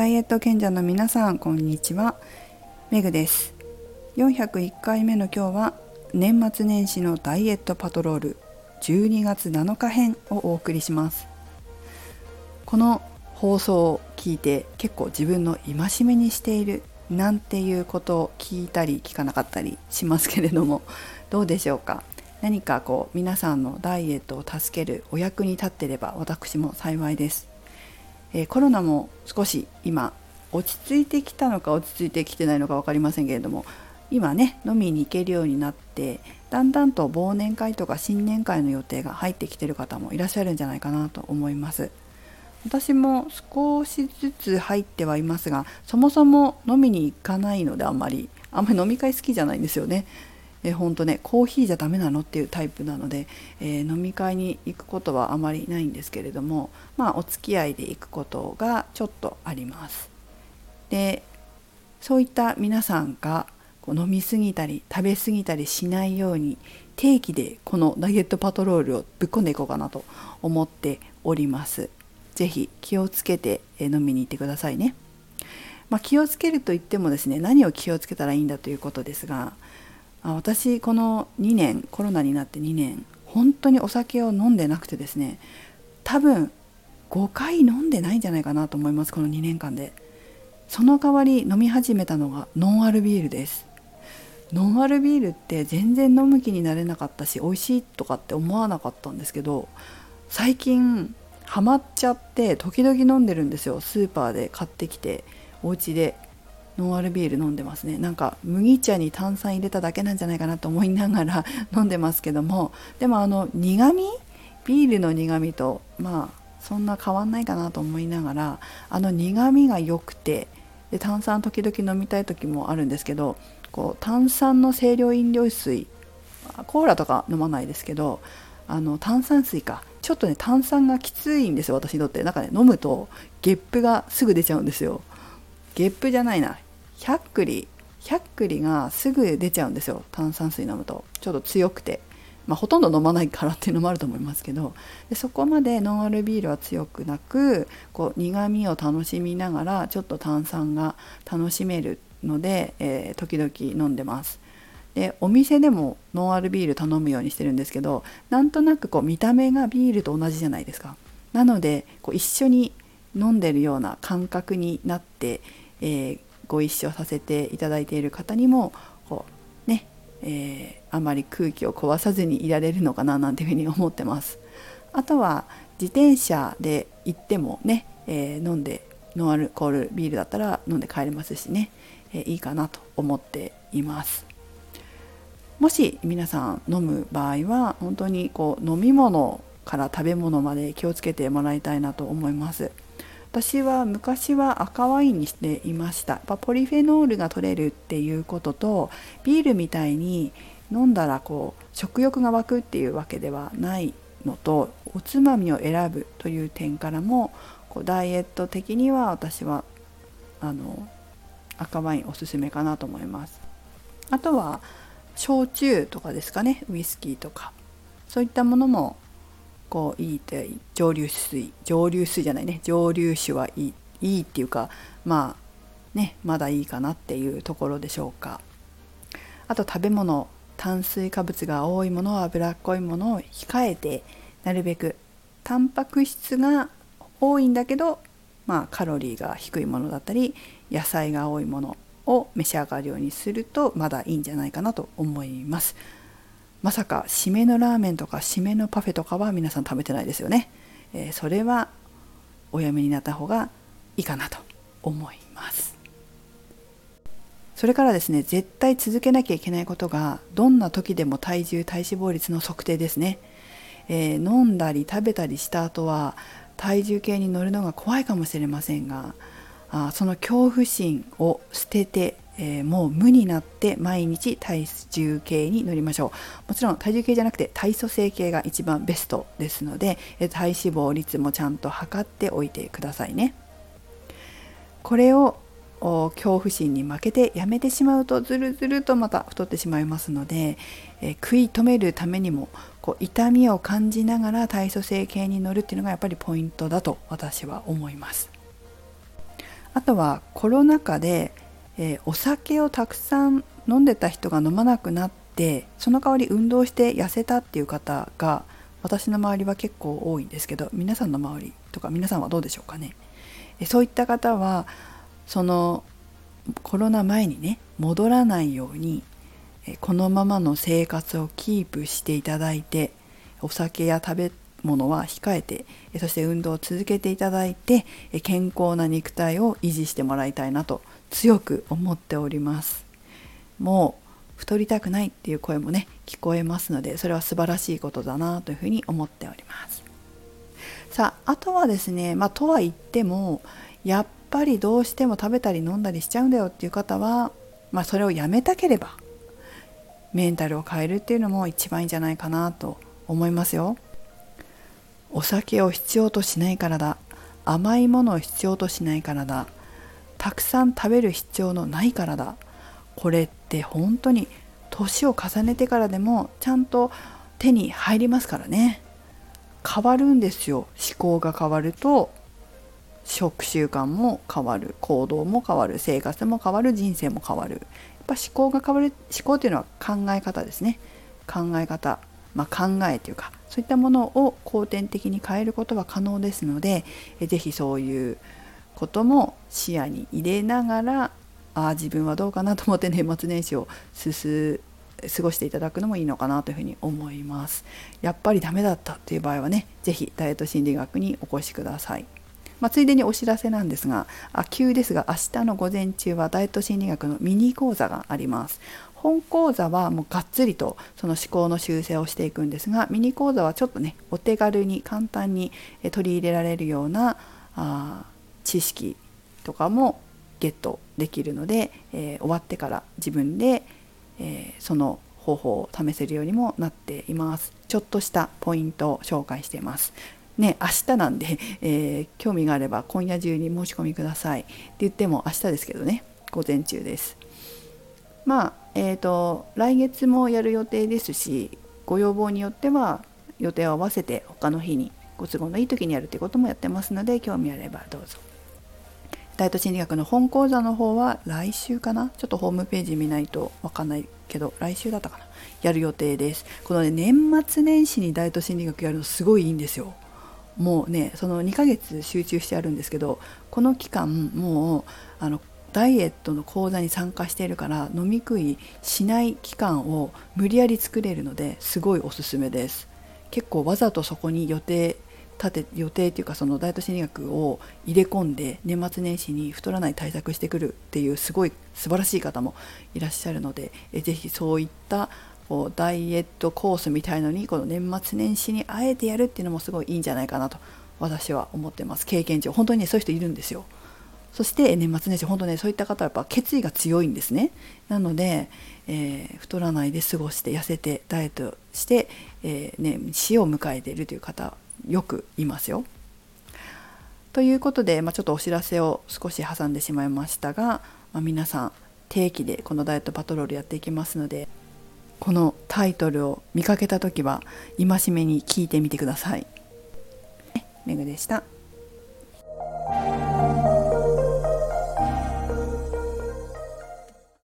ダイエット賢者の皆さんこんにちは。メグです。401回目の今日は年末年始のダイエットパトロール12月7日編をお送りします。この放送を聞いて結構自分の戒めにしているなんていうことを聞いたり聞かなかったりしますけれどもどうでしょうか？何かこう皆さんのダイエットを助けるお役に立ってれば私も幸いです。えー、コロナも少し今落ち着いてきたのか落ち着いてきてないのか分かりませんけれども今ね飲みに行けるようになってだんだんと忘年会とか新年会の予定が入ってきてる方もいらっしゃるんじゃないかなと思います。私も少しずつ入ってはいますがそもそも飲みに行かないのであんまりあんまり飲み会好きじゃないんですよね。えほんとねコーヒーじゃダメなのっていうタイプなので、えー、飲み会に行くことはあまりないんですけれどもまあお付き合いで行くことがちょっとあります。でそういった皆さんがこう飲み過ぎたり食べ過ぎたりしないように定期でこのダイエットパトロールをぶっ込んでいこうかなと思っております。是非気をつけて飲みに行ってくださいね。まあ、気をつけるといってもですね何を気をつけたらいいんだということですが私この2年コロナになって2年本当にお酒を飲んでなくてですね多分5回飲んでないんじゃないかなと思いますこの2年間で。その代わり飲み始めたのがノンアルビールです。ノンアルビールって全然飲む気になれなかったし美味しいとかって思わなかったんですけど最近ハマっちゃって時々飲んでるんですよ。スーパーで買ってきてお家でノンアルビール飲んでますね。なんか麦茶に炭酸入れただけなんじゃないかなと思いながら 飲んでますけども。でもあの苦味？ビールの苦味とまあそんな変わんないかなと思いながらあの苦味が良くてで炭酸時々飲みたい時もあるんですけどこう炭酸の清涼飲料水コーラとか飲まないですけどあの炭酸水か。ちょっとね炭酸がきついんですよ私にとって。なんかね飲むとゲップがすぐ出ちゃうんですよ。ゲップじゃないな。100栗100栗がすぐ出ちゃうんですよ。炭酸水飲むと。ちょっと強くて、まあ、ほとんど飲まないからっていうのもあると思いますけど。でそこまでノンアルビールは強くなくこう苦みを楽しみながらちょっと炭酸が楽しめるので、えー、時々飲んでます。でお店でもノンアルビール頼むようにしてるんですけどなんとなくこう見た目がビールと同じじゃないですか。なのでこう一緒に飲んでるような感覚になって、えー、ご一緒させていただいている方にもこうね、えー、あまり空気を壊さずにいられるのかななんていうふうに思ってます。あとは自転車で行ってもね、えー、飲んでノンアルコールビールだったら飲んで帰れますしね、え、いいかなと思っています。もし皆さん飲む場合は本当にこう飲み物から食べ物まで気をつけてもらいたいなと思います。私は昔は赤ワインにしていました。ポリフェノールが取れるっていうこととビールみたいに飲んだらこう食欲が湧くっていうわけではないのとおつまみを選ぶという点からもこうダイエット的には私はあの赤ワインおすすめかなと思います。あとは焼酎とかですかね。ウイスキーとか。そういったものもこういいって蒸留水蒸留水じゃないね蒸留酒はいいいいっていうかまあねまだいいかなっていうところでしょうかあと食べ物炭水化物が多いもの脂っこいものを控えてなるべくタンパク質が多いんだけどまあカロリーが低いものだったり野菜が多いものを召し上がるようにするとまだいいんじゃないかなと思います。まさか締めのラーメンとか締めのパフェとかは皆さん食べてないですよね、えー、それはおやめになった方がいいかなと思います。それからですね絶対続けなきゃいけないことがどんな時でも体重体脂肪率の測定ですね、えー、飲んだり食べたりした後は体重計に乗るのが怖いかもしれませんがあその恐怖心を捨ててえー、もう無になって毎日体重計に乗りましょう。もちろん体重計じゃなくて体組成計が一番ベストですので体脂肪率もちゃんと測っておいてくださいね。これを恐怖心に負けてやめてしまうとずるずるとまた太ってしまいますので、えー、食い止めるためにもこう痛みを感じながら体組成計に乗るっていうのがやっぱりポイントだと私は思います。あとはコロナ禍で、えー、お酒をたくさん飲んでた人が飲まなくなってその代わり運動して痩せたっていう方が私の周りは結構多いんですけど皆さんの周りとか皆さんはどうでしょうかね。えそういった方はそのコロナ前にね戻らないようにこのままの生活をキープしていただいてお酒や食べ物は控えてそして運動を続けていただいて健康な肉体を維持してもらいたいなと強く思っております。もう太りたくないっていう声もね聞こえますのでそれは素晴らしいことだなというふうに思っております。さああとはですねまあとは言ってもやっぱりどうしても食べたり飲んだりしちゃうんだよっていう方はまあそれをやめたければメンタルを変えるっていうのも一番いいんじゃないかなと思いますよ。お酒を必要としないからだ。甘いものを必要としないからだ。たくさん食べる必要のないからだ。これって本当に年を重ねてからでもちゃんと手に入りますからね。変わるんですよ。思考が変わると食習慣も変わる。行動も変わる。生活も変わる。人生も変わる。やっぱ思考が変わる。思考っていうのは考え方ですね。考え方。まあ、考えというかそういったものを後天的に変えることは可能ですので是非そういうことも視野に入れながらああ自分はどうかなと思って年末年始をす過ごしていただくのもいいのかなというふうに思います。やっぱりダメだったという場合はね是非ダイエット心理学にお越しください。まあ、ついでにお知らせなんですがあ急ですが明日の午前中はダイエット心理学のミニ講座があります。本講座はもうがっつりとその思考の修正をしていくんですがミニ講座はちょっとねお手軽に簡単に取り入れられるようなあ知識とかもゲットできるので、えー、終わってから自分で、えー、その方法を試せるようにもなっています。ちょっとしたポイントを紹介しています。ね明日なんで、えー、興味があれば今夜中に申し込みください。って言っても明日ですけどね午前中です。まあえーと、来月もやる予定ですしご要望によっては予定を合わせて他の日にご都合のいい時にやるということもやってますので興味あればどうぞ。ダイエット心理学の本講座の方は来週かな？ちょっとホームページ見ないと分かんないけど来週だったかな？やる予定です。このね年末年始にダイエット心理学やるのすごいいいんですよ。もうねその2ヶ月集中してあるんですけどこの期間もうあのダイエットの講座に参加しているから飲み食いしない期間を無理やり作れるのですごいおすすめです。結構わざとそこに予定立て予定っていうかそのダイエット心理学を入れ込んで年末年始に太らない対策してくるっていうすごい素晴らしい方もいらっしゃるのでえぜひそういったこうダイエットコースみたいのにこの年末年始にあえてやるっていうのもすごいいいんじゃないかなと私は思ってます。経験上本当にねそういう人いるんですよ。そして年末年始本当ねそういった方はやっぱ決意が強いんですね。なので、えー、太らないで過ごして痩せてダイエットして、えー、ね、死を迎えているという方よくいますよ。ということで、まあ、ちょっとお知らせを少し挟んでしまいましたが、まあ、皆さん定期でこのダイエットパトロールやっていきますのでこのタイトルを見かけた時は戒めに聞いてみてください。めぐでした。